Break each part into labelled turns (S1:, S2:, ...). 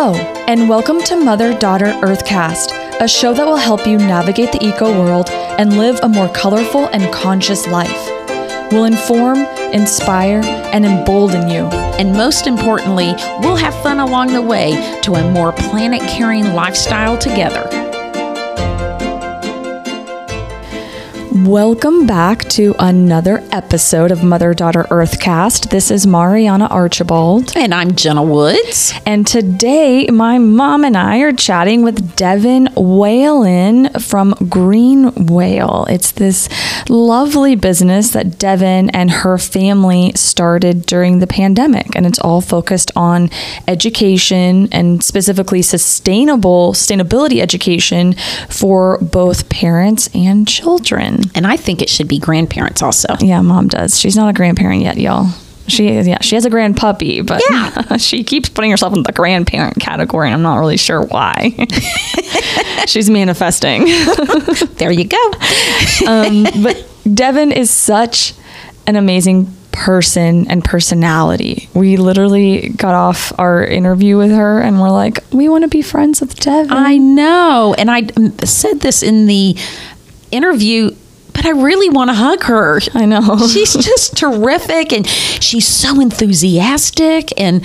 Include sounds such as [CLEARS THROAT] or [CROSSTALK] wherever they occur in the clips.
S1: Hello, and welcome to Mother Daughter Earthcast, a show that will help you navigate the eco world and live a more colorful and conscious life. We'll inform, inspire, and embolden you.
S2: And most importantly, we'll have fun along the way to a more planet caring lifestyle together.
S1: Welcome back to another episode of Mother Daughter Earthcast. This is Mariana Archibald.
S2: And I'm Jenna Woods.
S1: And today, my mom and I are chatting with Devin Whalen from Green Whale. It's this lovely business that Devin and her family started during the pandemic. And it's all focused on education and specifically sustainable sustainability education for both parents and children.
S2: And I think it should be grandparents also.
S1: Yeah, mom does. She's not a grandparent yet, y'all. She is, yeah, she has a grand puppy, but
S2: Yeah. [LAUGHS]
S1: she keeps putting herself in the grandparent category, and I'm not really sure why. [LAUGHS] She's manifesting. [LAUGHS]
S2: There you go.
S1: Um, but Devin is such an amazing person and personality. We literally got off our interview with her and we're like, we want to be friends with Devin.
S2: I know. And I said this in the interview, but I really want to hug her.
S1: I know. [LAUGHS]
S2: She's just terrific and she's so enthusiastic and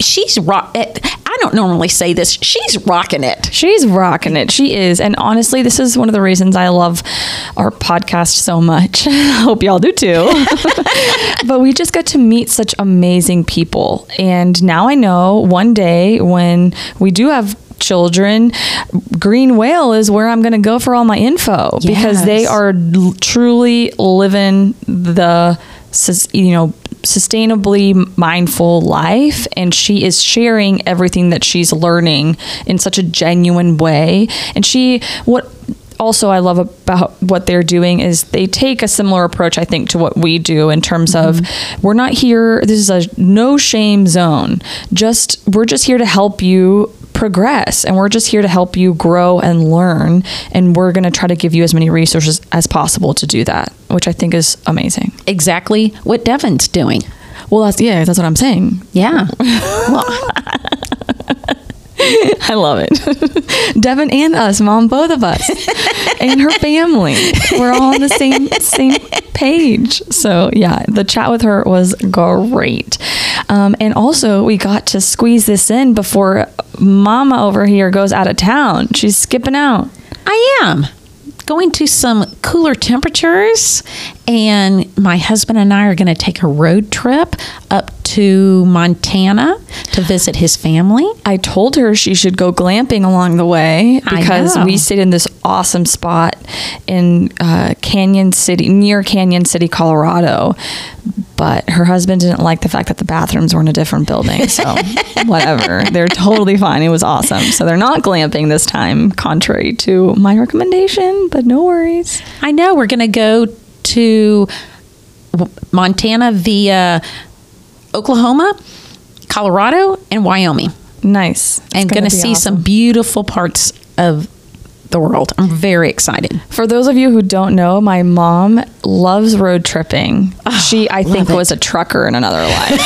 S2: she's rock. I don't normally say this. She's rocking it.
S1: She's rocking it. She is. And honestly, this is one of the reasons I love our podcast so much. [LAUGHS] Hope y'all do too. [LAUGHS] but we just get to meet such amazing people. And now I know one day when we do have children, Green Whale is where I'm going to go for all my info because they are l- truly living the you know sustainably mindful life and she is sharing everything that she's learning in such a genuine way. And she what also I love about what they're doing is they take a similar approach I think to what we do in terms of mm-hmm. we're not here this is a no shame zone. Just we're just here to help you progress. And we're just here to help you grow and learn. And we're going to try to give you as many resources as possible to do that which i think is amazing.
S2: Exactly what Devin's doing.
S1: well that's yeah that's what i'm saying.
S2: Yeah. [LAUGHS] well,
S1: i love it. [LAUGHS] Devin and us mom both of us and her family. We're all on the same same page. So yeah the chat with her was great um, and also we got to squeeze this in before mama over here goes out of town she's skipping out
S2: I am going to some cooler temperatures, and my husband and I are going to take a road trip up to Montana to visit his family.
S1: I told her she should go glamping along the way because we stayed in this awesome spot in uh, Cañon City, near Cañon City, Colorado. But her husband didn't like the fact that the bathrooms were in a different building. So, [LAUGHS] whatever. They're totally fine. It was awesome. So, they're not glamping this time, contrary to my recommendation, but no worries.
S2: I know we're going to go to Montana via Oklahoma, Colorado, and Wyoming,
S1: Nice. It's
S2: and going
S1: gonna
S2: see
S1: awesome.
S2: some beautiful parts of the world. I'm very excited.
S1: For those of you who don't know, my mom loves road tripping. Ah, she, I think,
S2: it.
S1: was a trucker in another life.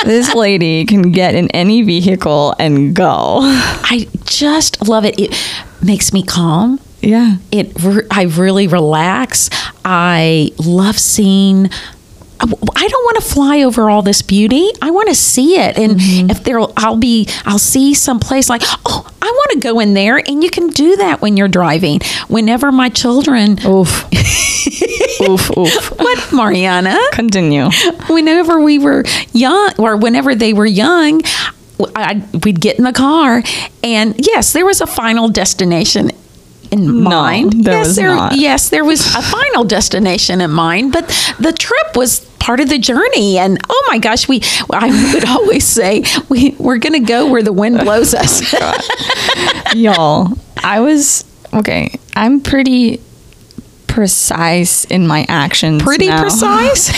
S1: [LAUGHS] [LAUGHS] this lady can get in any vehicle and go.
S2: I just love it. It makes me calm.
S1: Yeah.
S2: it I really relax. I love seeing I don't want to fly over all this beauty. I want to see it. And mm-hmm. if there I'll be I'll see someplace like, "Oh, I want to go in there." And you can do that when you're driving. Whenever my children
S1: Oof. [LAUGHS] oof, oof.
S2: What, Mariana?
S1: Continue.
S2: whenever we were young or whenever they were young I, we'd get in the car and yes there was a final destination in
S1: No,
S2: mind
S1: there
S2: yes there
S1: not.
S2: yes there was a final destination in mind but the trip was part of the journey and oh my gosh we i would [LAUGHS] always say we, we're to go where the wind blows us [LAUGHS] [LAUGHS]
S1: Y'all, I was, okay, I'm pretty precise in my actions.
S2: pretty
S1: now.
S2: precise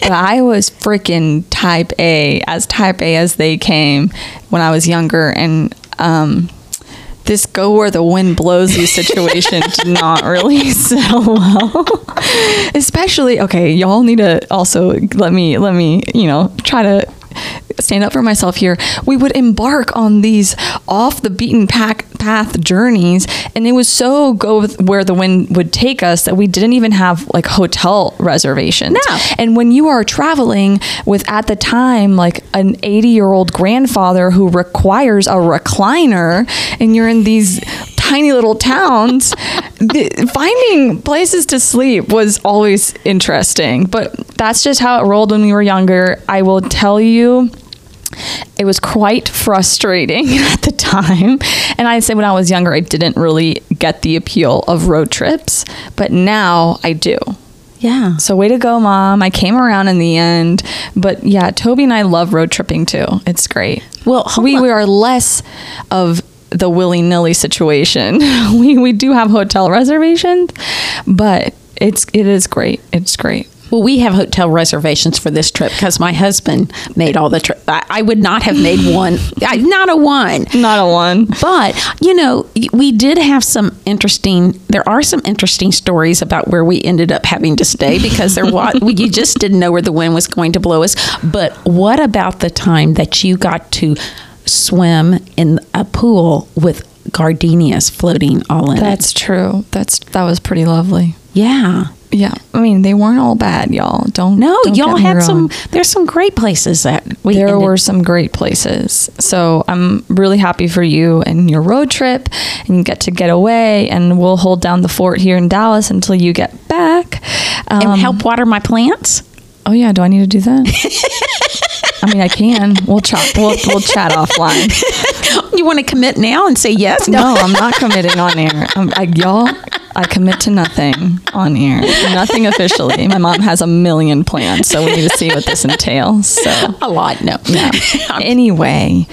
S1: but I was freaking type A, as type A as they came when I was younger. And um, this go where the wind blows you situation did not really [LAUGHS] sell well. [LAUGHS] Especially, okay, y'all need to also let me, let me, you know, try to stand up for myself here. We would embark on these off the beaten path path journeys, and it was so go where the wind would take us that we didn't even have like hotel reservations.
S2: No.
S1: And when you are traveling with at the time like an 80 year old grandfather who requires a recliner, and you're in these tiny little towns, [LAUGHS] the, finding places to sleep was always interesting. But that's just how it rolled when we were younger. I will tell you. It was quite frustrating [LAUGHS] at the time. And I'd say when I was younger, I didn't really get the appeal of road trips, but now I do.
S2: Yeah.
S1: So way to go, mom. I came around in the end. But yeah, Toby and I love road tripping too. It's great.
S2: Well,
S1: we,
S2: on.
S1: we are less of the willy nilly situation. [LAUGHS] we we do have hotel reservations, but it's it is great. It's great.
S2: Well, we have hotel reservations for this trip because my husband made all the trip. I, I would not have made one, [LAUGHS] I, not a one.
S1: Not a one.
S2: But, you know, we did have some interesting, there are some interesting stories about where we ended up having to stay [LAUGHS] because there was, you just didn't know where the wind was going to blow us. But what about the time that you got to swim in a pool with gardenias floating all in it?
S1: That's true. That's that was pretty lovely.
S2: Yeah.
S1: Yeah. I mean, they weren't all bad, y'all. Don't
S2: No,
S1: don't
S2: y'all had some, there's some great places that we
S1: there
S2: ended-
S1: were some great places. So I'm really happy for you and your road trip, and you get to get away. And we'll hold down the fort here in Dallas until you get back. Um,
S2: and help water my plants.
S1: Oh yeah, do I need to do that? I mean, I can. We'll chat. We'll, we'll chat offline. [LAUGHS]
S2: You want to commit now and say yes?
S1: No, I'm not committing on air. Um, I, y'all, I commit to nothing on air. Nothing officially. My mom has a million plans, so we need to see what this entails. So
S2: a lot. No.
S1: No. [LAUGHS] anyway,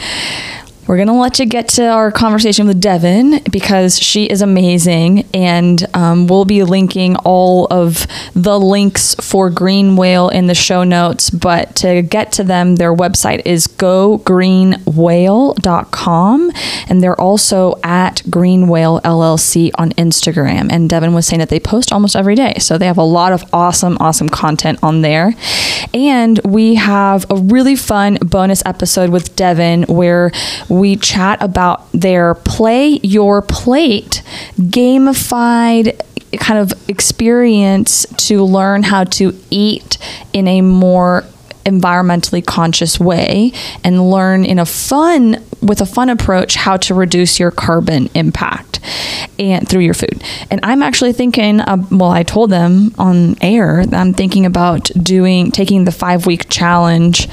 S1: we're going to let you get to our conversation with Devin because she is amazing. And um, we'll be linking all of the links for Green Whale in the show notes. But to get to them, their website is gogreenwhale.com. And they're also at Green Whale LLC on Instagram. And Devin was saying that they post almost every day. So they have a lot of awesome, awesome content on there. And we have a really fun bonus episode with Devin where we chat about their Play Your Plate gamified kind of experience to learn how to eat in a more environmentally conscious way and learn in a fun with a fun approach how to reduce your carbon impact and through your food. And i'm actually thinking uh, well i told them on air that i'm thinking about doing taking the five week challenge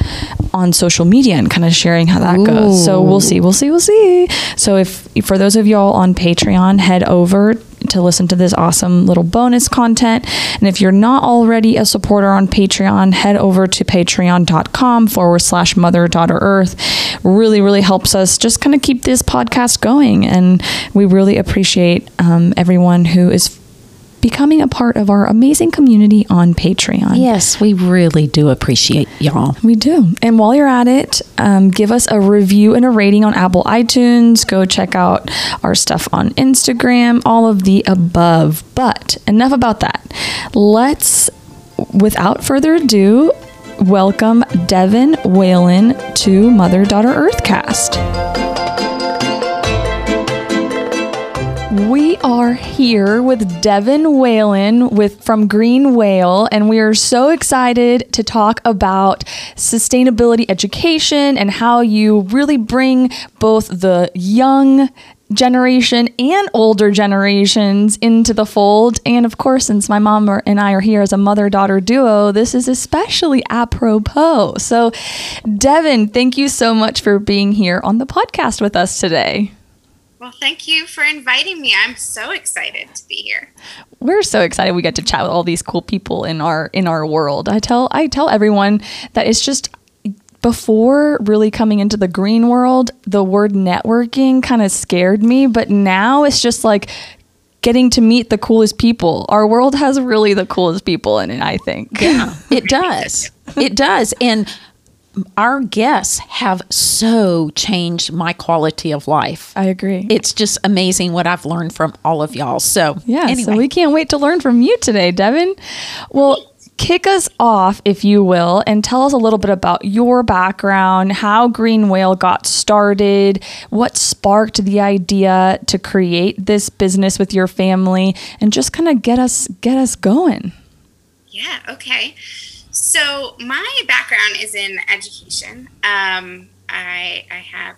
S1: on social media and kind of sharing how that goes. So we'll see we'll see we'll see. So if for those of y'all on patreon head over to listen to this awesome little bonus content. And if you're not already a supporter on Patreon, head over to patreon.com forward slash mother daughter earth. Really, really helps us just kind of keep this podcast going. And we really appreciate um, everyone who is becoming a part of our amazing community on Patreon.
S2: Yes, we really do appreciate y'all.
S1: We do. And while you're at it, um, give us a review and a rating on Apple iTunes. Go check out our stuff on Instagram, all of the above. But enough about that. Let's, without further ado, welcome Devin Whalen to Mother Daughter Earthcast. We are here with Devin Whalen with from Green Whale, and we are so excited to talk about sustainability education and how you really bring both the young generation and older generations into the fold. And of course, since my mom and I are here as a mother daughter duo, this is especially apropos. So, Devin, thank you so much for being here on the podcast with us today.
S3: Well, thank you for inviting me. I'm so excited to be here.
S1: we're so excited we get to chat with all these cool people in our in our world. I tell I tell everyone that it's just before really coming into the green world, the word networking kind of scared me, but now it's just like getting to meet the coolest people. Our world has really the coolest people in it, I think.
S2: Yeah, [LAUGHS] it does. [LAUGHS] It does. And our guests have so changed my quality of life.
S1: I agree.
S2: It's just amazing what I've learned from all of y'all. So,
S1: Yeah,
S2: anyway.
S1: so we can't wait to learn from you today, Devin. Well, kick us off, if you will, and tell us a little bit about your background, how Green Whale got started, what sparked the idea to create this business with your family, and just kind of get us get us going.
S3: Yeah. Okay. So my background is in education. Um, I I have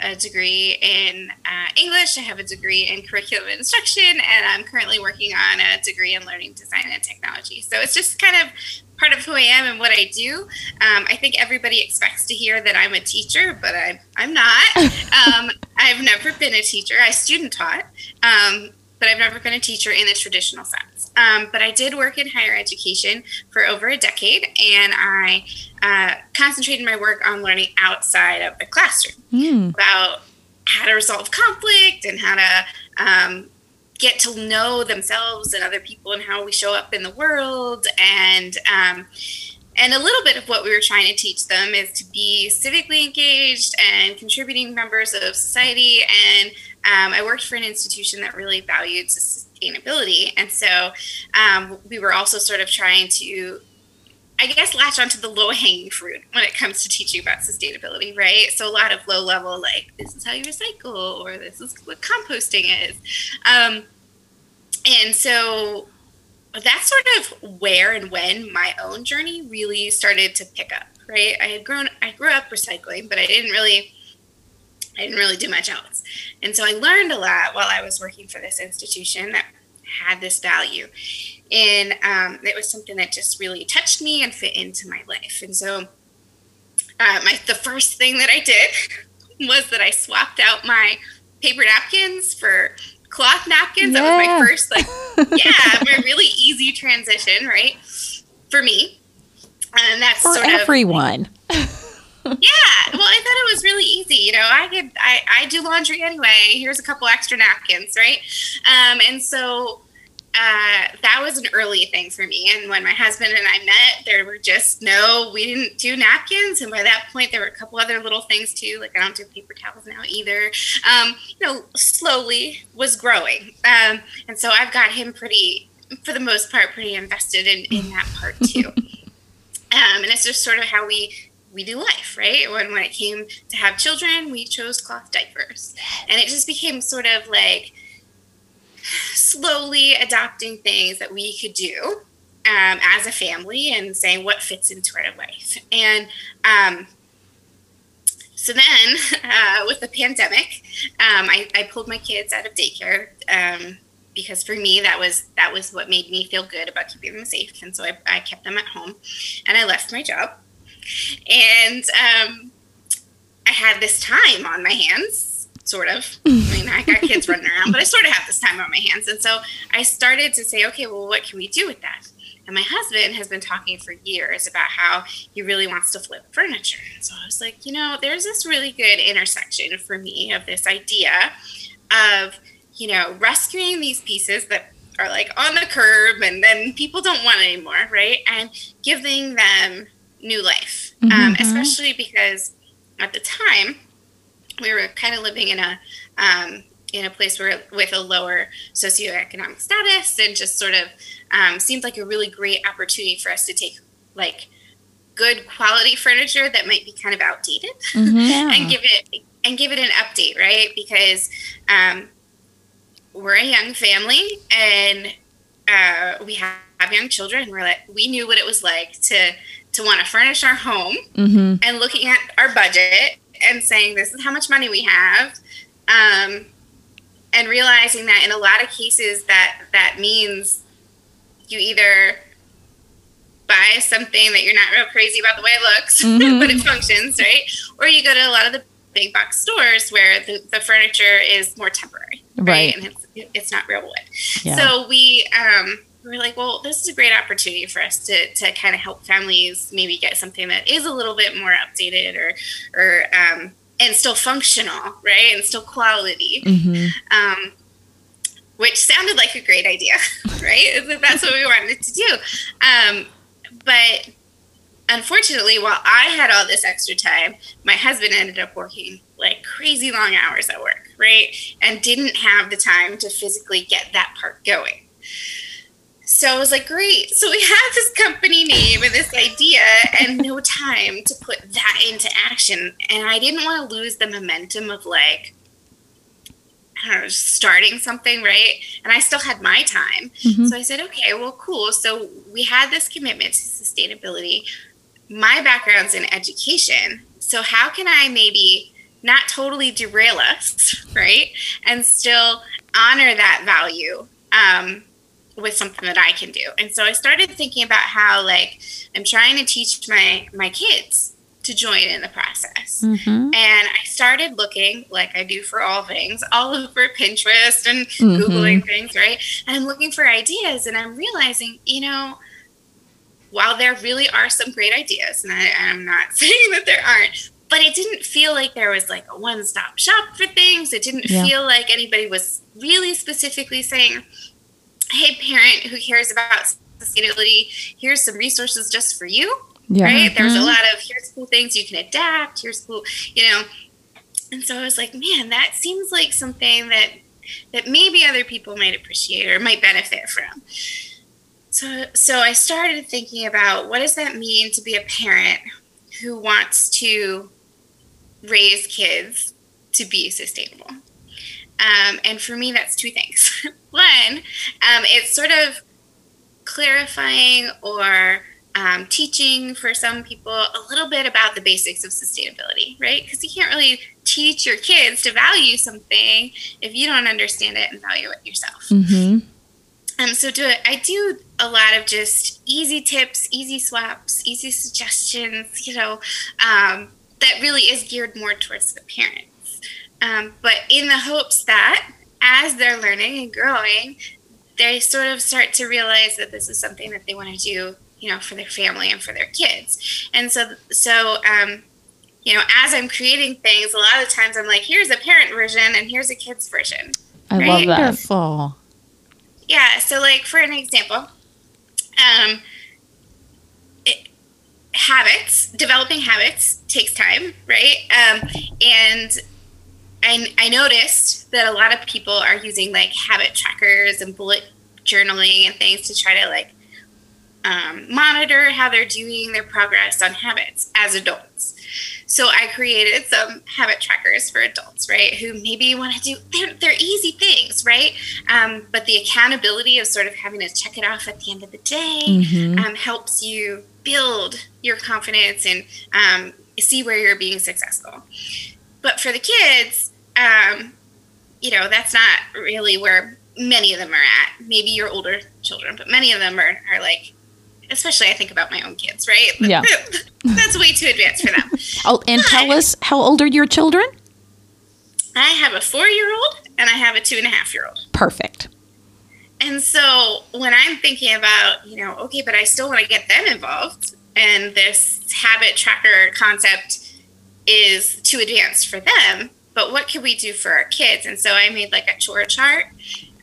S3: a degree in uh, English. I have a degree in curriculum instruction, and I'm currently working on a degree in learning design and technology. So it's just kind of part of who I am and what I do. Um, I think everybody expects to hear that I'm a teacher, but I'm, I'm not. [LAUGHS] um, I've never been a teacher. I student taught, um, but I've never been a teacher in the traditional sense. Um, but I did work in higher education for over a decade, and I uh, concentrated my work on learning outside of the classroom mm. about how to resolve conflict and how to um, get to know themselves and other people and how we show up in the world and um, and a little bit of what we were trying to teach them is to be civically engaged and contributing members of society. And um, i worked for an institution that really valued sustainability. And so um, we were also sort of trying to I guess latch onto the low hanging fruit when it comes to teaching about sustainability, right? So a lot of low level, like this is how you recycle, or this is what composting is, um, and so that's sort of where and when my own journey really started to pick up. Right, I had grown, I grew up recycling, but I didn't really, I didn't really do much else, and so I learned a lot while I was working for this institution that had this value and um, it was something that just really touched me and fit into my life. And so, uh, my the first thing that I did [LAUGHS] was that I swapped out my paper napkins for cloth napkins. Yeah. That was my first, like, [LAUGHS] yeah, my really easy transition, right, for me. And that's
S2: for
S3: sort
S2: everyone.
S3: Of, [LAUGHS] yeah, well, I thought it was really easy. You know, I could, I, I do laundry anyway. Here's a couple extra napkins, right? Um, and so uh, that was an early thing for me. And when my husband and I met, there were just no, we didn't do napkins. And by that point, there were a couple other little things too. Like I don't do paper towels now either. Um, you know, slowly was growing. Um, and so I've got him pretty, for the most part, pretty invested in, in [LAUGHS] that part too. um, and it's just sort of how we we do life, right? When when it came to have children, we chose cloth diapers, and it just became sort of like slowly adopting things that we could do um, as a family and saying what fits into our life. And um, so then, [LAUGHS] uh, with the pandemic, um, I, I, pulled my kids out of daycare um, because for me that was that was what made me feel good about keeping them safe. And so I, I kept them at home, and I left my job, and um, I had this time on my hands sort of. [LAUGHS] I mean, I got kids running around, but I sort of have this time on my hands. And so I started to say, okay, well, what can we do with that? And my husband has been talking for years about how he really wants to flip furniture. And so I was like, you know, there's this really good intersection for me of this idea of, you know, rescuing these pieces that are like on the curb and then people don't want anymore, right? And giving them new life, um, mm-hmm. um, especially because at the time, we were kind of living in a um, in a place where with a lower socioeconomic status and just sort of um, seemed like a really great opportunity for us to take like good quality furniture that might be kind of outdated [LAUGHS] mm-hmm, and give it and give it an update right? Because um, we're a young family and uh, we have, young children we're like we knew what it was like to to want to furnish our home mm-hmm. and looking at our budget and saying this is how much money we have um, and realizing that in a lot of cases that that means you either buy something that you're not real crazy about the way it looks [LAUGHS] mm-hmm. but it functions right or you go to a lot of the big box stores where the, the furniture is more temporary right, right. and it's, it's not real wood yeah. so we um, we are like, well, this is a great opportunity for us to, to kind of help families maybe get something that is a little bit more updated or, or, um, and still functional, right? And still quality. Mm-hmm. Um, which sounded like a great idea, [LAUGHS] right? That's what we wanted to do. Um, but unfortunately, while I had all this extra time, my husband ended up working like crazy long hours at work, right? And didn't have the time to physically get that part going. So I was like, great. So we have this company name and this idea and no time to put that into action. And I didn't want to lose the momentum of like, I don't know, starting something, right? And I still had my time. Mm-hmm. So I said, okay, well, cool. So we had this commitment to sustainability. My background's in education. So how can I maybe not totally derail us, [LAUGHS] right? And still honor that value um, with something that I can do. And so I started thinking about how like I'm trying to teach my my kids to join in the process. Mm-hmm. And I started looking, like I do for all things, all over Pinterest and mm-hmm. Googling things, right? And I'm looking for ideas and I'm realizing, you know, while there really are some great ideas, and I, I'm not [LAUGHS] saying that there aren't, but it didn't feel like there was like a one stop shop for things. It didn't yeah. feel like anybody was really specifically saying, hey, parent who cares about sustainability, here's some resources just for you. Yeah. Right? Mm-hmm. There's a lot of here's cool things you can adapt, here's cool, you know. And so I was like, man, that seems like something that that maybe other people might appreciate or might benefit from. So so I started thinking about what does that mean to be a parent who wants to raise kids to be sustainable. Um, and for me, that's two things. [LAUGHS] One, um, it's sort of clarifying or um, teaching for some people a little bit about the basics of sustainability, right? Because you can't really teach your kids to value something if you don't understand it and value it yourself. Mm-hmm. Um, so do it. I do a lot of just easy tips, easy swaps, easy suggestions. You know, um, that really is geared more towards the parents. Um, but in the hopes that as they're learning and growing, they sort of start to realize that this is something that they want to do, you know, for their family and for their kids. And so, so, um, you know, as I'm creating things, a lot of times I'm like, here's a parent version and here's a kid's version.
S1: I right? love that.
S2: Wonderful.
S3: Yeah. So, like, for an example, um, it, habits, developing habits takes time, right? Um, and I, I noticed that a lot of people are using like habit trackers and bullet journaling and things to try to like um, monitor how they're doing their progress on habits as adults. So I created some habit trackers for adults, right? Who maybe want to do they're, they're easy things, right? Um, but the accountability of sort of having to check it off at the end of the day mm-hmm. um, helps you build your confidence and um, see where you're being successful. But for the kids, um, you know, that's not really where many of them are at. Maybe your older children, but many of them are, are like, especially I think about my own kids, right?
S1: Yeah. [LAUGHS]
S3: that's way too advanced for them. [LAUGHS]
S2: oh, and but, tell us, how old are your children?
S3: I have a four year old and I have a two and a half year old.
S2: Perfect.
S3: And so when I'm thinking about, you know, okay, but I still want to get them involved, and this habit tracker concept is too advanced for them, but what could we do for our kids? And so I made like a chore chart,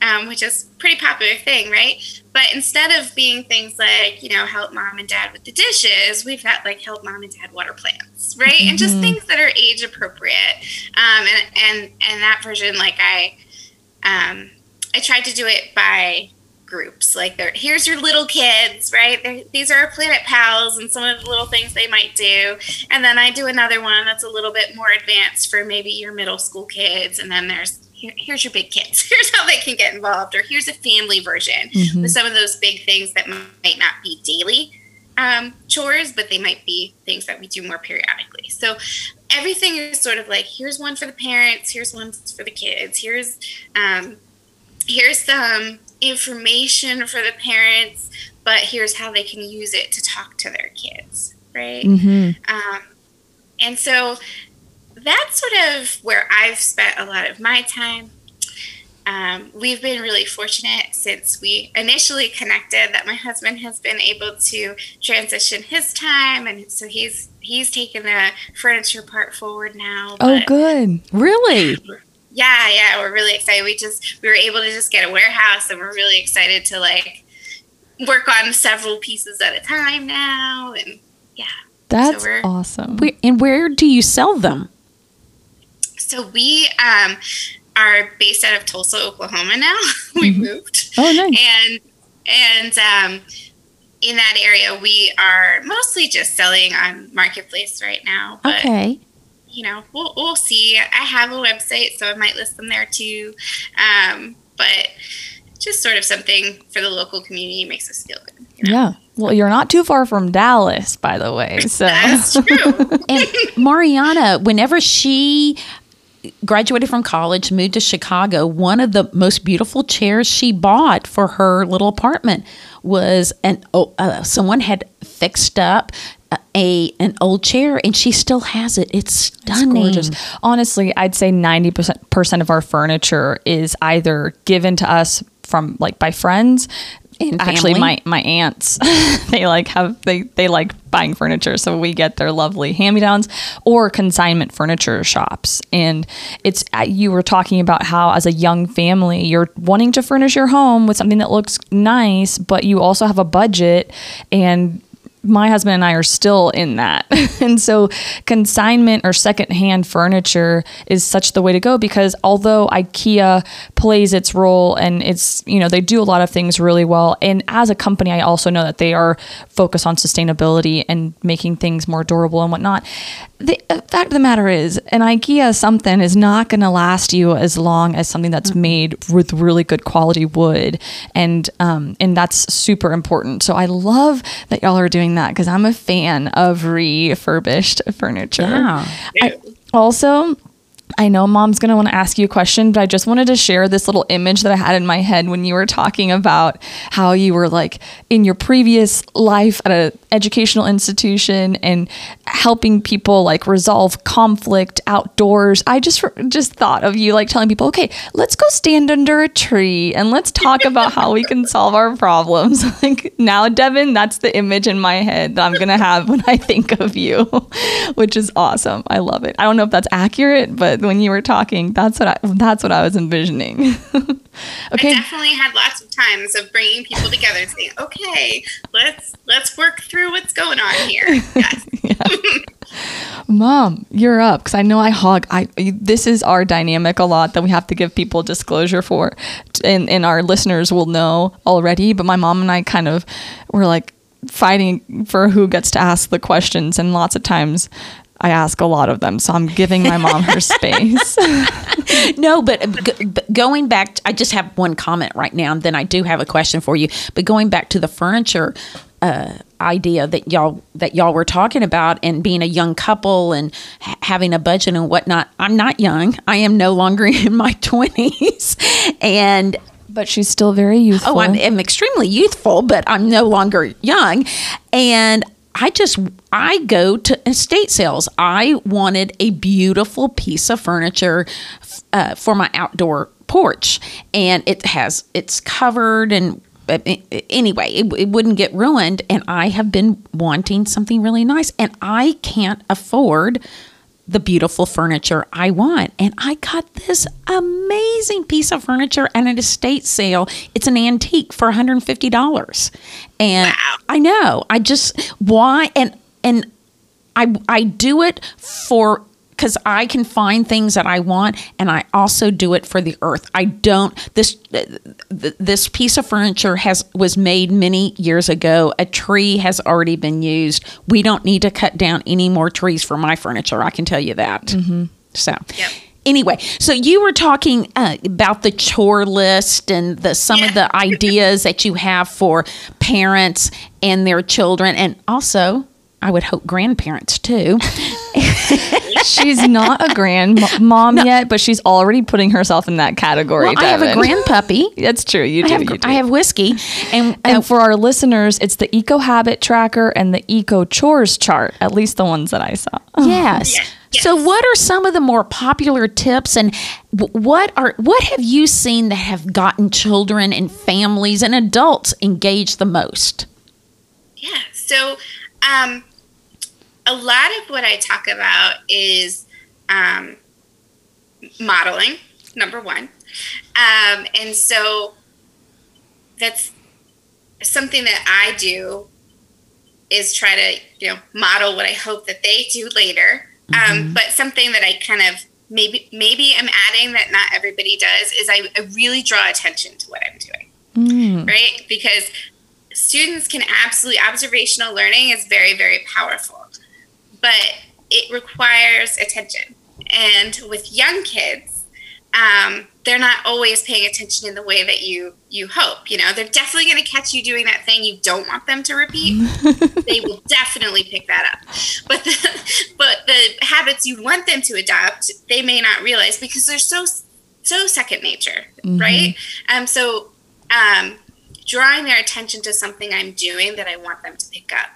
S3: um, which is pretty popular thing, right? But instead of being things like, you know, help mom and dad with the dishes, we've got like help mom and dad water plants, right? Mm-hmm. And just mm-hmm. things that are age appropriate. Um, and, and, and that version, like I, um, I tried to do it by groups. Like, there, here's your little kids, right? They're, these are our Planet Pals and some of the little things they might do. And then I do another one that's a little bit more advanced for maybe your middle school kids. And then there's here, here's your big kids. [LAUGHS] Here's how they can get involved. Or here's a family version mm-hmm. with some of those big things that might not be daily um, chores, but they might be things that we do more periodically. So everything is sort of like here's one for the parents, here's one for the kids, here's um, here's some information for the parents, but here's how they can use it to talk to their kids, right? Mm-hmm. Um, and so that's sort of where I've spent a lot of my time. Um, we've been really fortunate since we initially connected that my husband has been able to transition his time, and so he's he's taken the furniture part forward now.
S1: Oh, good! Really?
S3: Yeah, yeah, we're really excited. We just we were able to just get a warehouse, and we're really excited to like work on several pieces at a time now, and yeah,
S1: that's so awesome.
S2: Where, and where do you sell them?
S3: So we um, are based out of Tulsa, Oklahoma now. [LAUGHS] we mm-hmm. moved.
S1: Oh, nice.
S3: And And um, in that area, we are mostly just selling on Marketplace right now.
S2: But, okay.
S3: You know, we'll, we'll see. I have a website, so I might list them there too. Um, but just sort of something for the local community makes us feel good.
S1: You know? Yeah. Well, you're not too far from Dallas, by the way. [LAUGHS] So
S3: that's true. [LAUGHS]
S2: and Mariana, whenever she graduated from college, moved to Chicago, one of the most beautiful chairs she bought for her little apartment was an oh, uh, someone had fixed up a an old chair and she still has it. It's stunning. It's
S1: Honestly, I'd say 90% of our furniture is either given to us from like by friends and actually my my aunts [LAUGHS] they like have they they like buying furniture so we get their lovely hand-me-downs or consignment furniture shops and it's uh, you were talking about how as a young family you're wanting to furnish your home with something that looks nice but you also have a budget and my husband and I are still in that. [LAUGHS] and so consignment or secondhand furniture is such the way to go because although IKEA plays its role and it's, you know, they do a lot of things really well. And as a company, I also know that they are focused on sustainability and making things more durable and whatnot the fact of the matter is, an IKEA something is not going to last you as long as something that's mm-hmm. made with really good quality wood, and um, and that's super important. So I love that y'all are doing that because I'm a fan of refurbished furniture.
S2: Yeah.
S1: I, also I know mom's going to want to ask you a question, but I just wanted to share this little image that I had in my head when you were talking about how you were like in your previous life at an educational institution and helping people like resolve conflict outdoors. I just just thought of you like telling people, "Okay, let's go stand under a tree and let's talk about how we can solve our problems." [LAUGHS] like now, Devin, that's the image in my head that I'm going to have when I think of you, [LAUGHS] which is awesome. I love it. I don't know if that's accurate, but when you were talking. That's what I that's what I was envisioning. [LAUGHS]
S3: okay. I definitely had lots of times of bringing people together and saying, "Okay, let's let's work through what's going on here." [LAUGHS] Yes. [LAUGHS]
S1: Mom, you're up because I know I hog. I this is our dynamic a lot that we have to give people disclosure for, and and our listeners will know already. But my mom and I kind of were like fighting for who gets to ask the questions, and lots of times I ask a lot of them, so I'm giving my mom her space. [LAUGHS] [LAUGHS]
S2: no, but, but going back, I just have one comment right now, and then I do have a question for you. But going back to the furniture uh, idea that y'all that y'all were talking about, and being a young couple and ha- having a budget and whatnot, I'm not young. I am no longer [LAUGHS] in my twenties, and
S1: but she's still very youthful.
S2: Oh, I'm, I'm, extremely youthful, but I'm no longer young. And I just I go to estate sales. I wanted a beautiful piece of furniture uh, for my outdoor porch, and it has it's covered and anyway, it, it, wouldn't get ruined. And I have been wanting something really nice, and I can't afford the beautiful furniture I want. And I got this amazing piece of furniture at an estate sale. It's an antique for $150. And wow. I know. I just why and and I I do it for because I can find things that I want, and I also do it for the earth. I don't this this piece of furniture has was made many years ago. A tree has already been used. We don't need to cut down any more trees for my furniture. I can tell you that. Mm-hmm. So. Yep anyway, so you were talking uh, about the chore list and the some yeah. of the [LAUGHS] ideas that you have for parents and their children, and also I would hope grandparents too. [LAUGHS]
S1: she's not a grandmom no. yet, but she's already putting herself in that category.
S2: Well, I have a grandpuppy. [LAUGHS]
S1: That's true. You do,
S2: I have,
S1: you do.
S2: I have whiskey,
S1: and and uh, for our listeners, it's the Eco Habit Tracker and the Eco Chores Chart. At least the ones that I saw.
S2: Yes. [LAUGHS] Yes. So, what are some of the more popular tips, and what are what have you seen that have gotten children and families and adults engaged the most?
S3: Yeah. So, um, a lot of what I talk about is um, modeling, number one. Um, and so that's something that I do is try to, you know, model what I hope that they do later. Um, mm-hmm. Um, but something that I kind of maybe maybe I'm adding that not everybody does is I, I really draw attention to what I'm doing. right? Because students can absolutely, observational learning is very, very powerful, but it requires attention. And with young kids, um, they're not always paying attention in the way that you you hope. You know, they're definitely going to catch you doing that thing you don't want them to repeat. [LAUGHS] they will definitely pick that up. But the [LAUGHS] but the habits you want them to adopt, they may not realize because they're so so second nature, mm-hmm. right? Um, so um, drawing their attention to something I'm doing that I want them to pick up.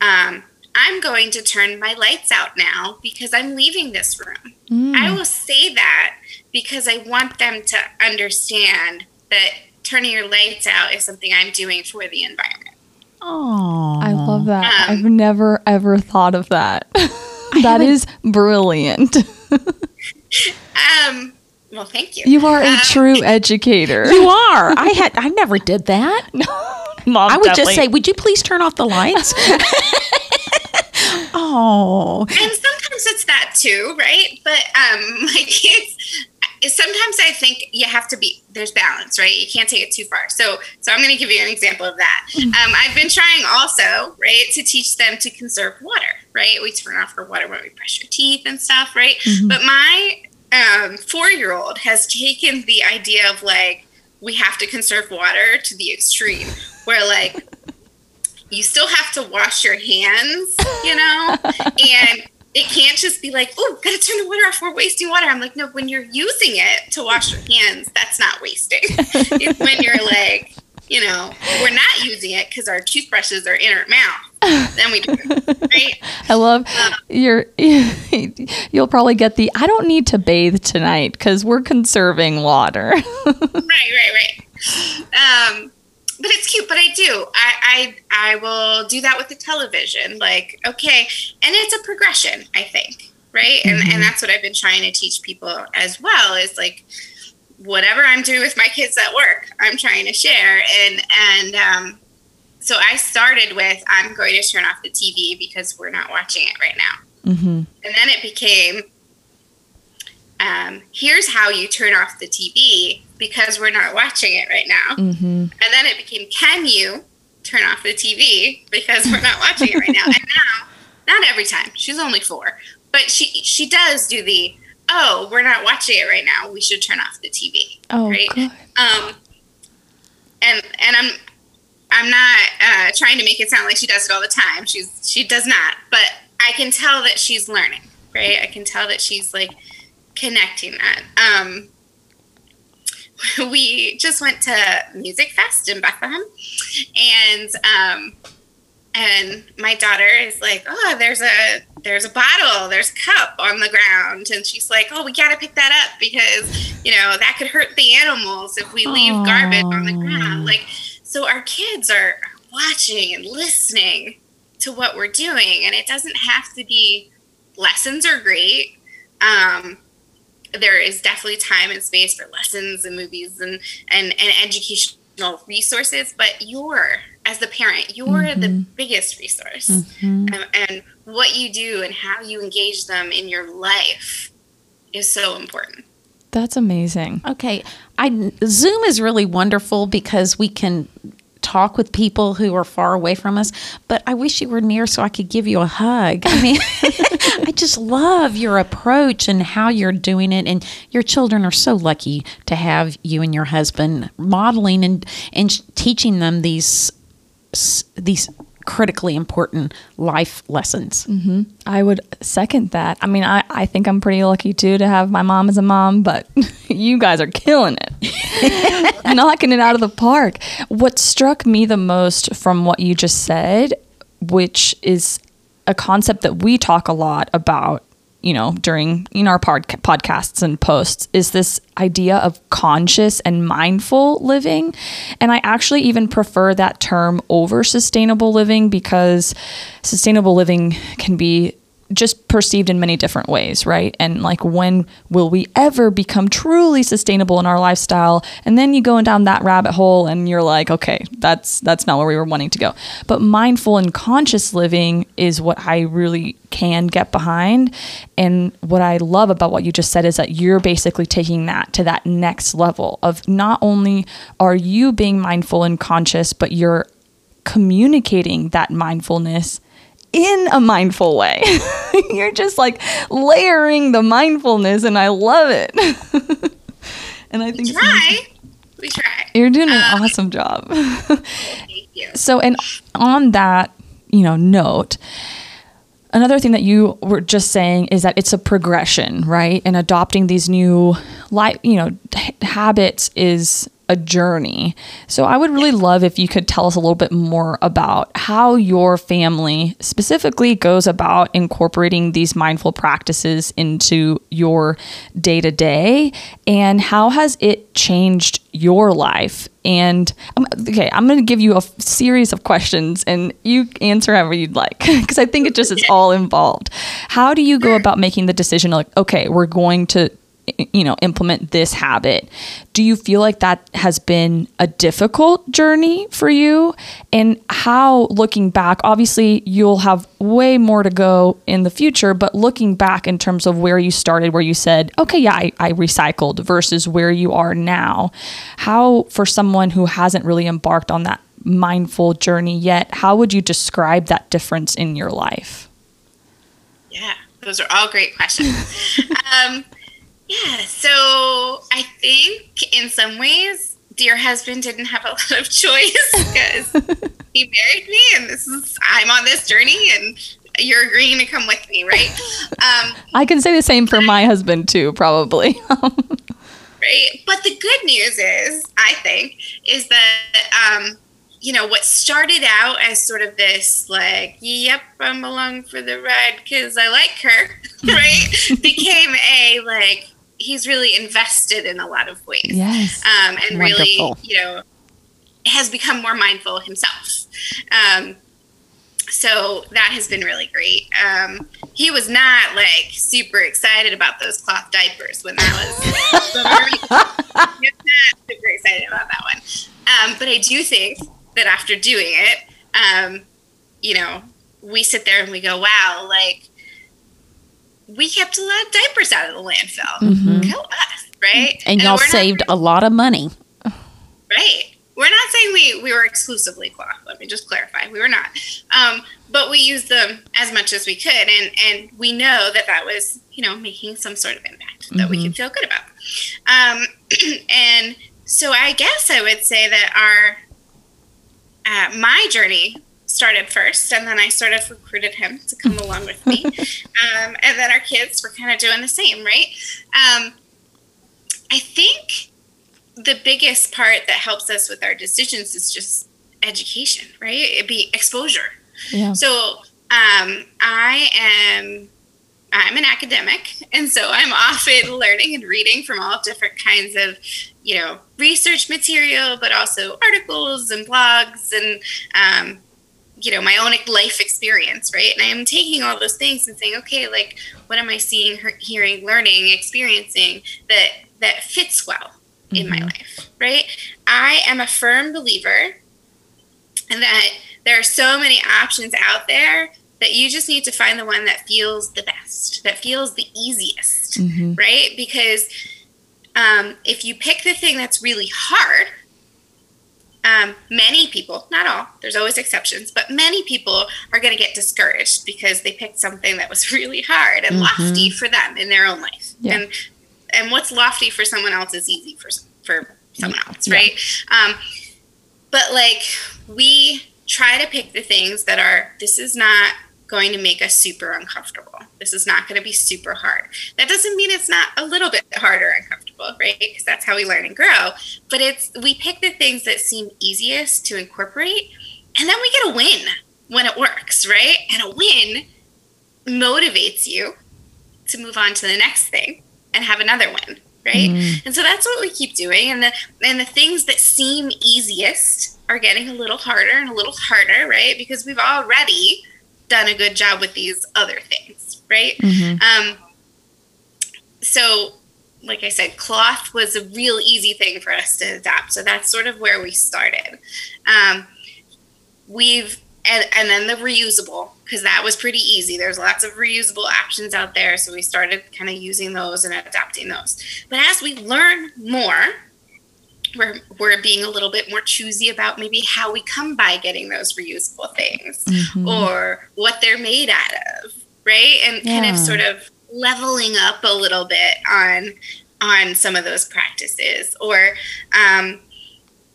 S3: Um, I'm going to turn my lights out now because I'm leaving this room. Mm. I will say that because I want them to understand that turning your lights out is something I'm doing for the environment.
S1: Oh, I love that. Um, I've never ever thought of that. [LAUGHS] that is brilliant. [LAUGHS]
S3: um, well, thank you.
S1: You are a um, true educator.
S2: You are. I had. I never did that. [LAUGHS] No, mom. I would definitely. just say, "Would you please turn off the lights?" [LAUGHS] oh.
S3: And sometimes it's that too, right? But um, [LAUGHS] my kids sometimes I think you have to be there's balance, right? You can't take it too far. So so I'm going to give you an example of that. Mm-hmm. Um, I've been trying also, right, to teach them to conserve water, right? We turn off our water when we brush our teeth and stuff, right? Mm-hmm. But my um, four year old has taken the idea of like we have to conserve water to the extreme, where like [LAUGHS] you still have to wash your hands, you know, [LAUGHS] and it can't just be like, oh, gotta turn the water off. We're wasting water. I'm like, no, when you're using it to wash your hands, that's not wasting. [LAUGHS] it's when you're like, you know, we're not using it because our toothbrushes are in our mouth. Then we do right? [LAUGHS]
S1: I love um, your. [LAUGHS] You'll probably get the. I don't need to bathe tonight because we're conserving water. [LAUGHS]
S3: right, right, right. Um, but it's cute. But I do. I, I I will do that with the television. Like, okay, and it's a progression. I think, right? And mm-hmm. and that's what I've been trying to teach people as well. Is like, whatever I'm doing with my kids at work, I'm trying to share. And and um, so I started with I'm going to turn off the TV because we're not watching it right now. Mm-hmm. And then it became um, here's how you turn off the TV because we're not watching it right now. Mm-hmm. And then it became, can you turn off the TV because we're not watching it right now? And now, not every time. She's only four, but she she does do the, oh, we're not watching it right now. We should turn off the TV.
S1: Oh, right.
S3: Um, and and I'm I'm not uh, trying to make it sound like she does it all the time. She's she does not, but I can tell that she's learning. Right. I can tell that she's like connecting that. Um, [LAUGHS] we just went to Musikfest in Bethlehem, and um, and my daughter is like, "Oh, there's a there's a bottle, there's a cup on the ground," and she's like, "Oh, we gotta pick that up because you know that could hurt the animals if we leave Aww. garbage on the ground." Like, so our kids are watching and listening to what we're doing, and it doesn't have to be lessons are great. Um, there is definitely time and space for lessons and movies and and, and educational resources but you're as the parent you're mm-hmm. the biggest resource mm-hmm. and, and what you do and how you engage them in your life is so important
S1: that's amazing.
S2: Okay. I Zoom is really wonderful because we can talk with people who are far away from us, but I wish you were near so I could give you a hug. I mean, [LAUGHS] I just love your approach and how you're doing it. And your children are so lucky to have you and your husband modeling and, and teaching them these these critically important life lessons.
S1: Mm-hmm. I would second that. I mean, I, I think I'm pretty lucky too to have my mom as a mom, but [LAUGHS] you guys are killing it, [LAUGHS] knocking it out of the park. What struck me the most from what you just said, which is a concept that we talk a lot about you know, during in our pod- podcasts and posts is this idea of conscious and mindful living. And I actually even prefer that term over sustainable living because sustainable living can be just perceived in many different ways, right? And like, when will we ever become truly sustainable in our lifestyle? And then you go down that rabbit hole, and you're like, okay, that's that's not where we were wanting to go. But mindful and conscious living is what I really can get behind. And what I love about what you just said is that you're basically taking that to that next level of not only are you being mindful and conscious, but you're communicating that mindfulness in a mindful way. [LAUGHS] You're just like layering the mindfulness, and I love it. [LAUGHS] and I think
S3: we try. We try.
S1: You're doing an um, awesome job. [LAUGHS] thank you. So, and on that, you know, note, another thing that you were just saying is that it's a progression, right? And adopting these new life, you know, habits is a journey. So I would really love if you could tell us a little bit more about how your family specifically goes about incorporating these mindful practices into your day to day and how has it changed your life and um, okay i'm going to give you a series of questions and you answer however you'd like [LAUGHS] because i think it just is all involved how do you go about making the decision like okay we're going to you know implement this habit. Do you feel like that has been a difficult journey for you? And how looking back obviously you'll have way more to go in the future but looking back in terms of where you started where you said okay yeah I, I recycled versus where you are now how for someone who hasn't really embarked on that mindful journey yet how would you describe that difference in your life?
S3: Yeah those are all great questions. [LAUGHS] Um, yeah, so I think in some ways, dear husband didn't have a lot of [LAUGHS] choice [LAUGHS] because he married me, and this is I'm on this journey, and you're agreeing to come with me, right?
S1: Um, [LAUGHS] I can say the same for my husband too, probably.
S3: right, but the good news is, I think, is that um, you know what started out as sort of this like, yep, I'm along for the ride because I like her, right, became a like he's really invested in a lot of ways.
S1: Yes.
S3: Um, and Wonderful. really, you know, has become more mindful himself. Um, so that has been really great. Um, he was not like super excited about those cloth diapers when that was. [LAUGHS] he was not super excited about that one. Um, but I do think that after doing it, um, you know, we sit there and we go, wow, like we kept a lot of diapers out of the landfill. Mm-hmm. Go us, right?
S2: And, and y'all saved not, a lot of money.
S3: Right. We're not saying we, we were exclusively cloth. Let me just clarify. We were not. Um, but we used them as much as we could. And, and we know that that was, you know, making some sort of impact that mm-hmm. we could feel good about. Um, [CLEARS THROAT] and so I guess I would say that our, uh, my journey started first, and then I sort of recruited him to come along with me. [LAUGHS] Um, and then our kids were kind of doing the same, right? Um, I think the biggest part that helps us with our decisions is just education, right? It'd be exposure. Yeah. So um, I am I'm an academic, and so I'm often [LAUGHS] learning and reading from all different kinds of, you know, research material, but also articles and blogs and um, you know my own life experience right and i'm taking all those things and saying okay like what am i seeing hearing learning experiencing that that fits well in mm-hmm. my life right i am a firm believer that there are so many options out there that you just need to find the one that feels the best that feels the easiest mm-hmm. right because um, if you pick the thing that's really hard um, many people, not all, there's always exceptions, but many people are going to get discouraged because they picked something that was [LAUGHS] really hard and mm-hmm. lofty for them in their own life. Yeah. And and what's lofty for someone else is easy for for someone else, yeah. right? Um, but like we try to pick the things that are this is not going to make us super uncomfortable. This is not going to be super hard. That doesn't mean it's not a little bit harder uncomfortable, right? Because that's how we learn and grow. But it's we pick the things that seem easiest to incorporate, and then we get a win when it works, right? And a win motivates you to move on to the next thing and have another win, right? Mm. And so that's what we keep doing. And the and the things that seem easiest are getting a little harder and a little harder, right? Because we've already done a good job with these other things, right? Um, so, like I said, cloth was a real easy thing for us to adapt. So that's sort of where we started. Um, we've and, and then the reusable because that was pretty easy. There's lots of reusable options out there. So we started kind of using those and adapting those. But as we learn more we're, we're being a little bit more choosy about maybe how we come by getting those reusable things or what they're made out of right? And kind of sort of leveling up a little bit on on some of those practices or um,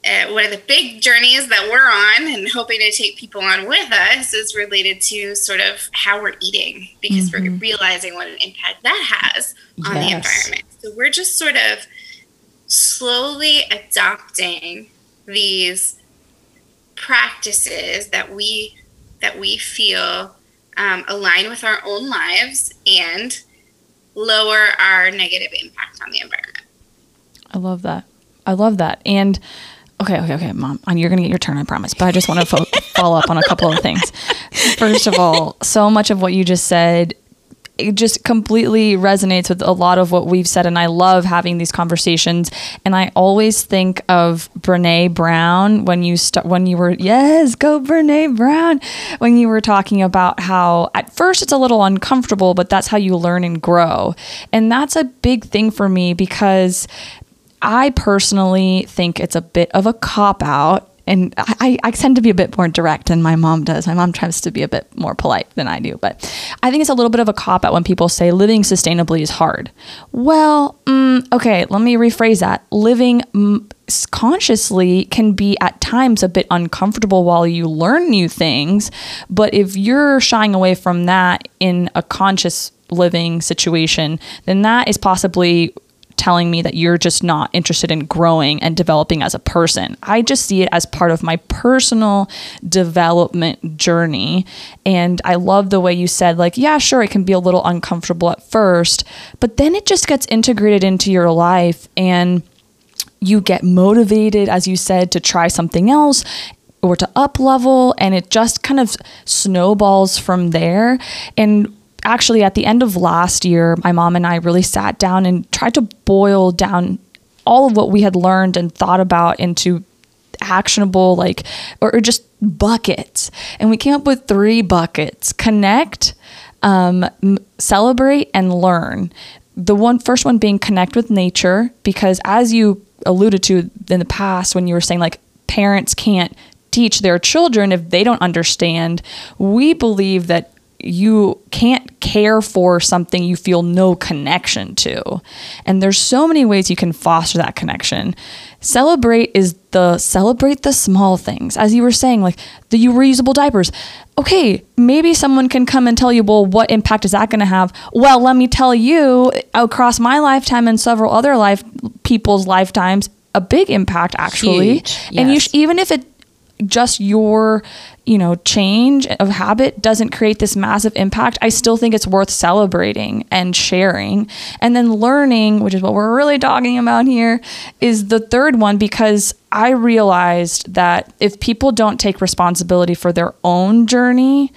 S3: uh, one of the big journeys that we're on and hoping to take people on with us is related to sort of how we're eating because we're realizing what an impact that has on the environment. So we're just sort of slowly adopting these practices that we that we feel um, align with our own lives and lower our negative impact on the environment.
S1: I love that. I love that. And okay, okay, okay, mom, and you're gonna get your turn, I promise. But I just want to fo- [LAUGHS] follow up on a couple of things. First of all, so much of what you just said. It just completely resonates with a lot of what we've said, and I love having these conversations. And I always think of Brene Brown when you start when you were yes, go Brene Brown when you were talking about how at first it's a little uncomfortable, but that's how you learn and grow, and that's a big thing for me because I personally think it's a bit of a cop out. And I, I tend to be a bit more direct than my mom does. My mom tries to be a bit more polite than I do. But I think it's a little bit of a cop out when people say living sustainably is hard. Well, mm, okay, let me rephrase that. Living mm, consciously can be at times a bit uncomfortable while you learn new things. But if you're shying away from that in a conscious living situation, then that is possibly telling me that you're just not interested in growing and developing as a person. I just see it as part of my personal development journey. And I love the way you said, like, yeah, sure, it can be a little uncomfortable at first, but then it just gets integrated into your life and you get motivated, as you said, to try something else or to up level, and it just kind of snowballs from there. And actually, at the end of last year, my mom and I really sat down and tried to boil down all of what we had learned and thought about into actionable like or, or just buckets. And we came up with three buckets. Connect um, celebrate and learn. The one first one being connect with nature because as you alluded to in the past when you were saying like parents can't teach their children if they don't understand we believe that you can't care for something you feel no connection to. And there's so many ways you can foster that connection. Celebrate is the celebrate the small things. As you were saying, like the reusable diapers. Okay, maybe someone can come and tell you, well, what impact is that going to have? Well, let me tell you, across my lifetime and several other life people's lifetimes, a big impact actually.
S2: Huge,
S1: And you sh- even if it just your you know change of habit doesn't create this massive impact i still think it's worth celebrating and sharing. And then learning which is what we're really talking about here is the third one because i realized that if people don't take responsibility for their own journey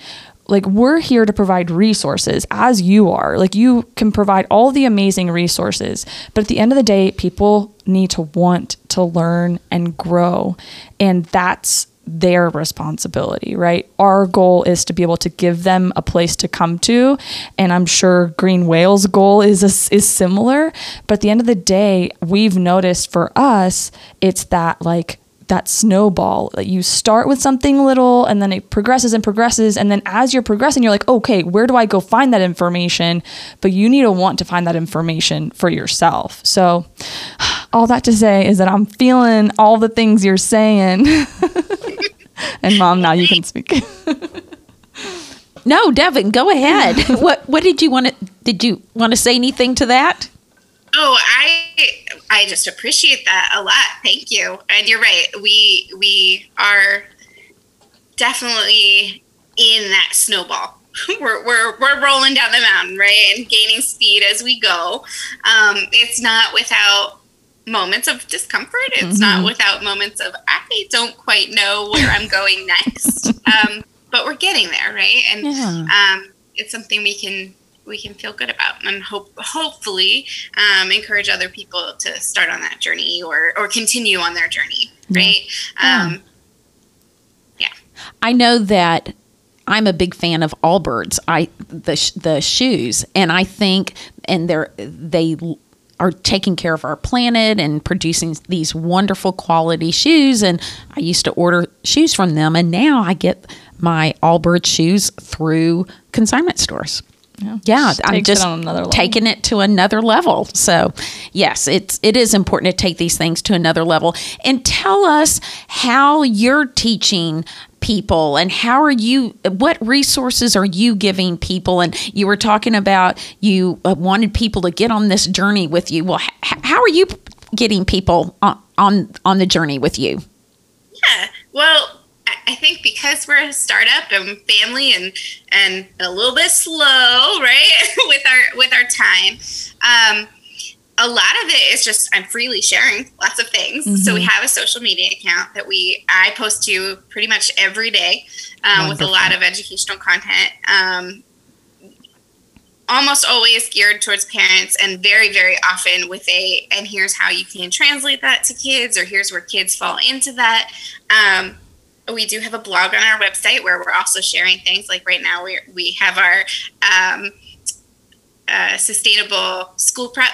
S1: like we're here to provide resources as you are. Like you can provide all the amazing resources but at the end of the day people need to want to learn and grow. And that's their responsibility right our goal is to be able to give them a place to come to and i'm sure green whale's goal is is similar but at the end of the day we've noticed for us it's that like that snowball. Like you start with something little and then it progresses and progresses. And then as you're progressing, you're like, okay, where do I go find that information? But you need to want to find that information for yourself. So, [SIGHS] all that to say is that I'm feeling all the things you're saying. [LAUGHS] and mom, now you can speak.
S2: No, Devin, go ahead. [LAUGHS] what what did you want to did you want to say anything to that?
S3: Oh, I I just appreciate that a lot. Thank you. And you're right. We we are definitely in that snowball. [LAUGHS] We're, we're, we're rolling down the mountain, right? And gaining speed as we go. Um, it's not without moments of discomfort. It's not without moments of, I don't quite know where I'm going next. [LAUGHS] Um, but we're getting there, right? And
S2: Yeah.
S3: um, it's something we can we can feel good about and hope hopefully um, encourage other people to start on that journey or or continue on their journey right
S2: Yeah.
S3: um yeah
S2: I know that I'm a big fan of Allbirds. I the the shoes, and I think and they're they are taking care of our planet and producing these wonderful quality shoes. And I used to order shoes from them, and now I get my Allbirds shoes through consignment stores. Yeah, I'm
S1: takes it
S2: just
S1: level.
S2: taking it to another level. So, yes, it's it is important to take these things to another level. And tell us how you're teaching people? And how are you what resources are you giving people? And you were talking about you uh, wanted people to get on this journey with you. Well h- how are you getting people on on, on the journey with you?
S3: Yeah. Well, I I think because we're a startup and family and and a little bit slow, right, [LAUGHS] with our with our time, um, a lot of it is just I'm freely sharing lots of things. So we have a social media account that we I post to pretty much every day um, with a lot of educational content. Um, almost always geared towards parents and very very often with a and here's how you can translate that to kids or here's where kids fall into that um, we do have a blog on our website where we're also sharing things like right now we we have our um, uh, sustainable school prep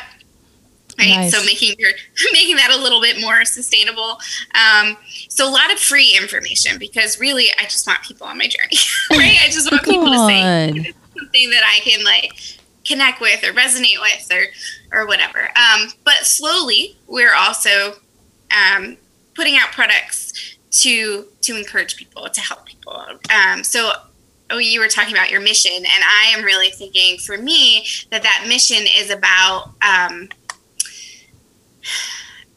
S3: right
S1: Nice.
S3: so making your [LAUGHS] making that a little bit more sustainable um, so a lot of free information because really i just want people on my journey [LAUGHS] right i just want people to say something that I can like connect with or resonate with or or whatever. Um, but slowly, we're also um, putting out products to to encourage people to help people. Um, so. Oh, you were talking about your mission, and I am really thinking for me that that mission is about um,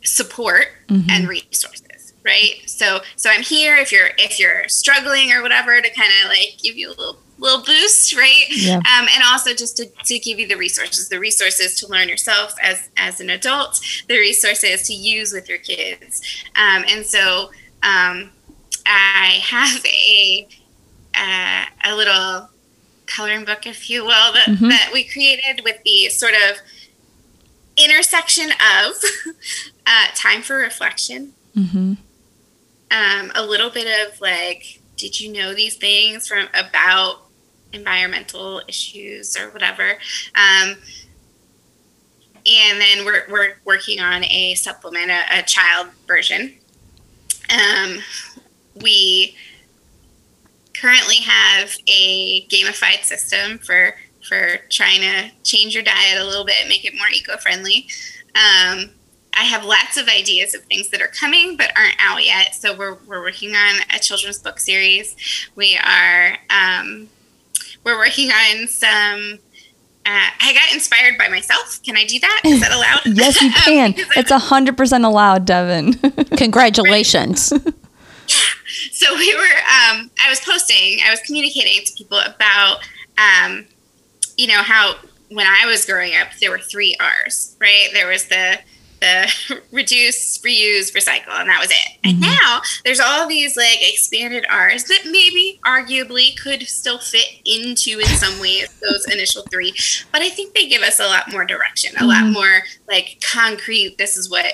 S3: support and resources, right? So, so I'm here if you're if you're struggling or whatever to kind of like give you a little little boost, right?
S1: Yeah.
S3: Um, and also just to, to give you the resources, the resources to learn yourself as as an adult, the resources to use with your kids, um, and so um, I have a uh, a little coloring book, if you will, that, that we created with the sort of intersection of [LAUGHS] uh, time for reflection,
S1: Mm-hmm.
S3: um, a little bit of like, did you know these things from about environmental issues or whatever? Um, and then we're, we're working on a supplement, a, a child version. Um, we currently have a gamified system for for trying to change your diet a little bit, and make it more eco-friendly. Um, I have lots of ideas of things that are coming but aren't out yet. So we're, we're working on a children's book series. We are um, we're working on some. Uh, I got inspired by myself. Can I do that? Is that allowed? [LAUGHS]
S1: Yes, you
S3: Um, [LAUGHS]
S1: can.
S3: because I-
S1: It's hundred percent allowed, Devin. [LAUGHS]
S2: congratulations
S3: so we were um, i was posting i was communicating to people about um, you know how when i was growing up there were three r's right? There was the the [LAUGHS] reduce reuse recycle and that was it. And mm-hmm. now there's all these like expanded r's that maybe arguably could still fit into in some [LAUGHS] ways those initial three. But i think they give us a lot more direction a lot mm-hmm. more like concrete this is what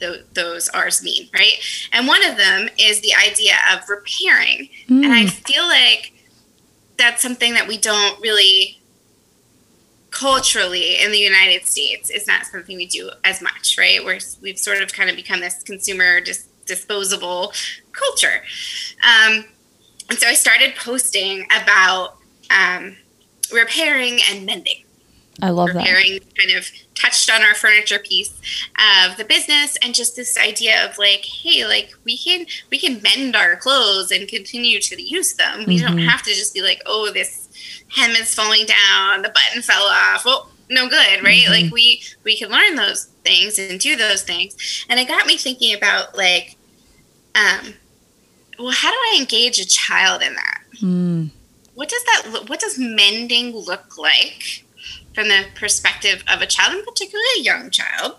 S3: tho- those R's mean, right? And one of them is the idea of repairing. And I mm. feel like that's something that we don't really culturally in the United States is not something we do as much, right? We're, we've sort of kind of become this consumer dis- disposable culture. Um, and so I started posting about um, repairing and mending
S1: I love that.
S3: repairing kind of touched on our furniture piece of the business and just this idea of like hey like we can we can mend our clothes and continue to use them we don't have to just be like oh this hem is falling down the button fell off. Well no good right? Like we we can learn those things and do those things. And it got me thinking about like um well how do i engage a child in that?
S1: Mm.
S3: what does that look, what does mending look like from the perspective of a child, and particularly a young child,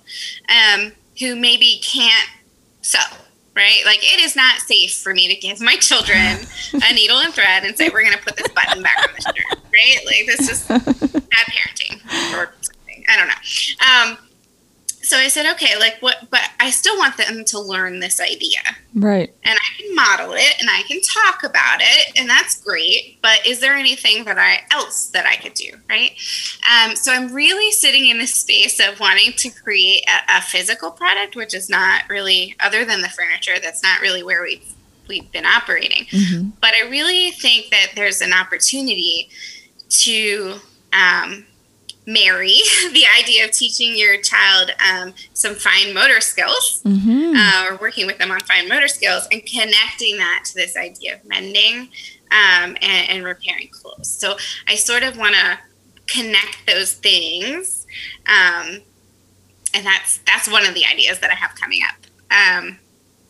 S3: um, who maybe can't sew, right? Like it is not safe for me to give my children a needle and thread and say we're going to put this button back on the shirt, right? Like this is [LAUGHS] bad parenting or something. I don't know. Um, so I said, okay, like what? But I still want them to learn this idea,
S1: right?
S3: And I can model it and I can talk about it, and that's great. But is there anything that I else that I could do, right? Um, so I'm really sitting in this space of wanting to create a, a physical product, which is not really other than the furniture. That's not really where we've we've been operating. Mm-hmm. But I really think that there's an opportunity to um, marry [LAUGHS] the idea of teaching your child um, some fine motor skills mm-hmm. uh, or working with them on fine motor skills and connecting that to this idea of mending um, and, and, repairing clothes. So I sort of want to connect those things. Um, and that's that's one of the ideas that I have coming up.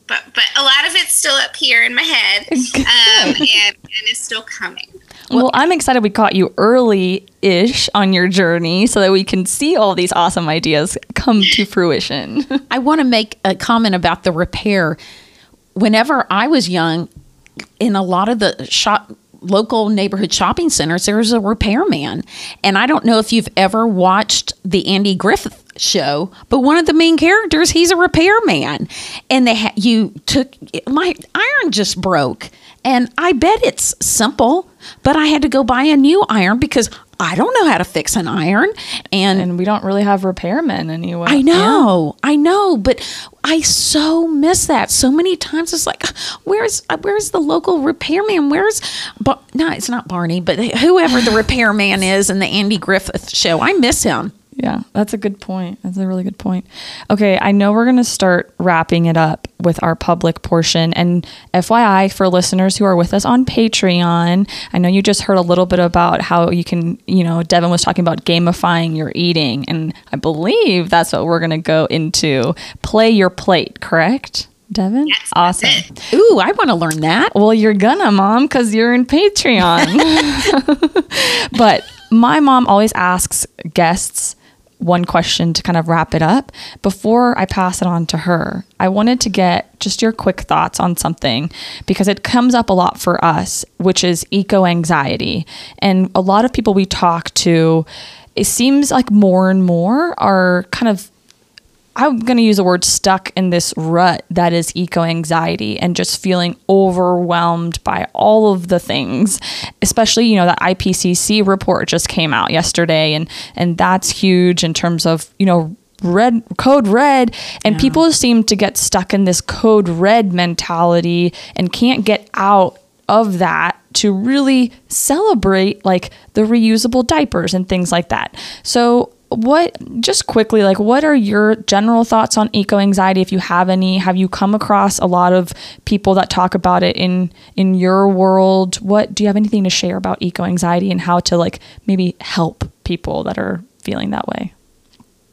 S3: But but a lot of it's still up here in my head [LAUGHS] um, and, and it's still coming.
S1: Well, I'm excited we caught you early ish on your journey so that we can see all these awesome ideas come to fruition. [LAUGHS]
S2: I want to make a comment about the repair. Whenever I was young, in a lot of the shop local neighborhood shopping centers, there was a repairman. And I don't know if you've ever watched the Andy Griffith show, but one of the main characters, he's a repairman. And they ha- you took my iron just broke. And I bet it's simple, but I had to go buy a new iron because I don't know how to fix an iron. And,
S1: and we don't really have repairmen anyway.
S2: I know, yeah. I know, but I so miss that so many times. It's like, where's uh, where's the local repairman? Where's, but no, it's not Barney, but whoever the repairman is in the Andy Griffith show. I miss him.
S1: Yeah, that's a good point. That's a really good point. Okay, I know we're going to start wrapping it up with our public portion. And FYI, for listeners who are with us on Patreon, I know you just heard a little bit about how you can, you know, Devin was talking about gamifying your eating. And I believe that's what we're going to go into. Play your plate, correct? Devin?
S3: Yes,
S1: awesome.
S2: Ooh, I want to learn that.
S1: Well, you're gonna, mom, because you're in Patreon. [LAUGHS] but my mom always asks guests one question to kind of wrap it up. Before I pass it on to her, I wanted to get just your quick thoughts on something because it comes up a lot for us, which is eco anxiety. And a lot of people we talk to, it seems like more and more are kind of I'm going to use the word stuck in this rut that is eco anxiety and just feeling overwhelmed by all of the things. Especially, you know, that IPCC report just came out yesterday and and that's huge in terms of, you know, red code red and yeah. people seem to get stuck in this code red mentality and can't get out of that to really celebrate like the reusable diapers and things like that. So what just quickly like what are your general thoughts on eco anxiety? If you have any have you come across a lot of people that talk about it in in your world? What do you have anything to share about eco anxiety and how to like maybe help people that are feeling that way?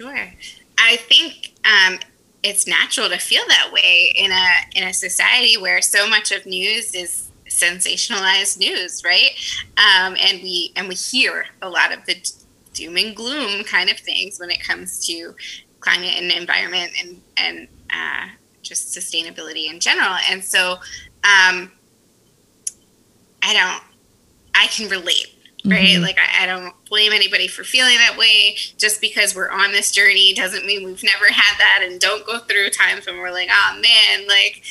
S3: Sure. I think um, it's natural to feel that way in a in a society where so much of news is sensationalized news right? Um, and we and we hear a lot of the doom and gloom kind of things when it comes to climate and environment and and uh, just sustainability in general. And so um, I don't, I can relate, right? Mm-hmm. Like I, I, don't blame anybody for feeling that way. Just because we're on this journey doesn't mean we've never had that and don't go through times when we're like, oh man, like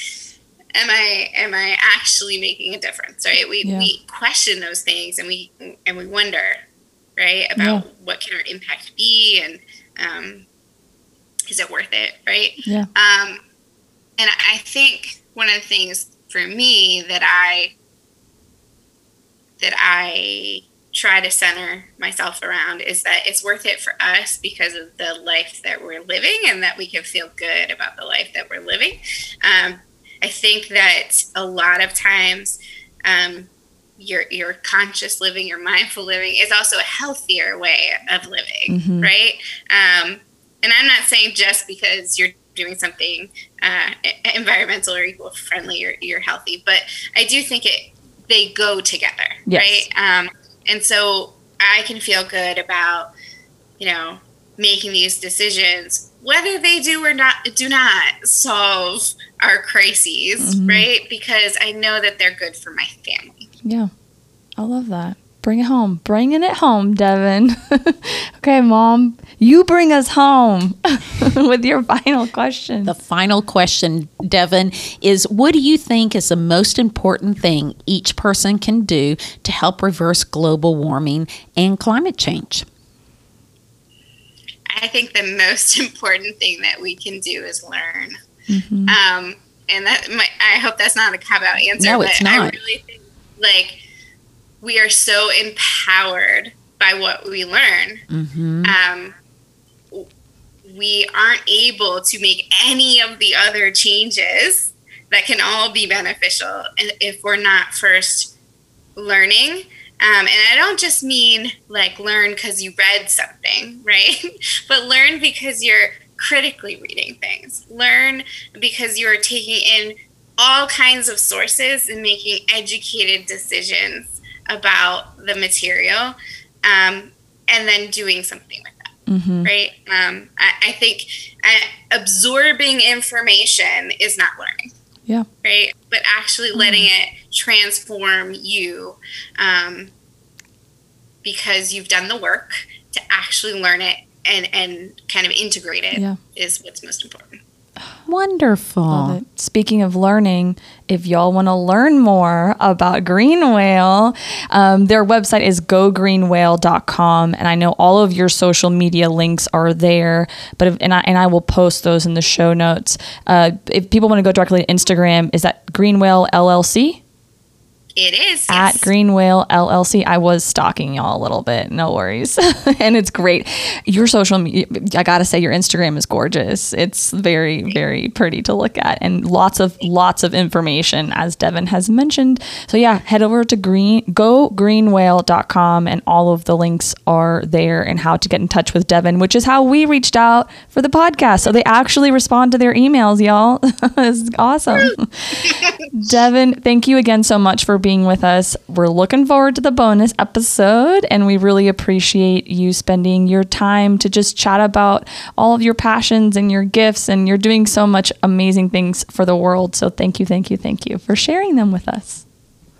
S3: am I am I actually making a difference? Right? We yeah. we question those things and we and we wonder, right? About yeah. what can our impact be and um, is it worth it, right?
S1: Yeah.
S3: Um, and I think one of the things for me that I that I try to center myself around is that it's worth it for us because of the life that we're living and that we can feel good about the life that we're living. Um, I think that a lot of times um, your your conscious living, your mindful living is also a healthier way of living, mm-hmm. right? Um, and I'm not saying just because you're doing something uh, environmental or eco friendly, you're, you're healthy, but I do think it they go together, yes. right? Um, and so I can feel good about, you know, making these decisions, whether they do or not do not solve our crises, mm-hmm. right? Because I know that they're good for my family.
S1: Yeah. I love that. Bring it home. Bringing it home, Devin. [LAUGHS] okay, mom, you bring us home [LAUGHS] with your final question.
S2: The final question, Devin, is what do you think is the most important thing each person can do to help reverse global warming and climate change?
S3: I think the most [LAUGHS] important thing that we can do is learn. Mm-hmm. Um, and that I hope that's not a cop out answer.
S2: No, it's not.
S3: I really think like we are so empowered by what we learn. Mm-hmm. Um, we aren't able to make any of the other changes that can all be beneficial if we're not first learning. Um, and I don't just mean like learn because you read something, [LAUGHS] right? but learn because you're critically reading things. Learn because you're taking in all kinds of sources and making educated decisions about the material um, and then doing something with that mm-hmm. right um, I, I, think uh, absorbing information is not learning
S1: yeah
S3: right but actually mm-hmm. letting mm. it transform you um, because you've done the work to actually learn it and and kind of integrate it yeah. is what's most important
S2: Wonderful.
S1: Speaking of learning, if y'all want to learn more about Green Whale, um, their website is gogreenwhale.com. And I know all of your social media links are there, but if, and, I, and I will post those in the show notes. Uh, if people want to go directly to Instagram, is that Green Whale LLC?
S3: It is.
S1: At yes. Green Whale LLC. I was stalking y'all a little bit. No worries. [LAUGHS] and it's great. Your social media, I got to say, your Instagram is gorgeous. It's very, very pretty to look at and lots of, lots of information, as Devin has mentioned. So, yeah, head over to green, gogreenwhale.com and all of the links are there and how to get in touch with Devin, which is how we reached out for the podcast. So, they actually respond to their emails, y'all. [LAUGHS] it's awesome. [LAUGHS] Devin, thank you again so much for being with us. We're looking forward to the bonus episode, and we really appreciate you spending your time to just chat about all of your passions and your gifts. And you're doing so much amazing things for the world. So thank you, thank you, thank you for sharing them with us.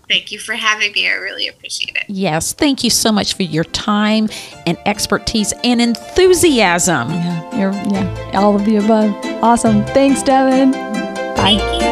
S3: Thank you for having me. I really appreciate it.
S2: Yes, thank you so much for your time and expertise and enthusiasm.
S1: Yeah, you're yeah, all of the above. Awesome. Thanks, Devin. Bye.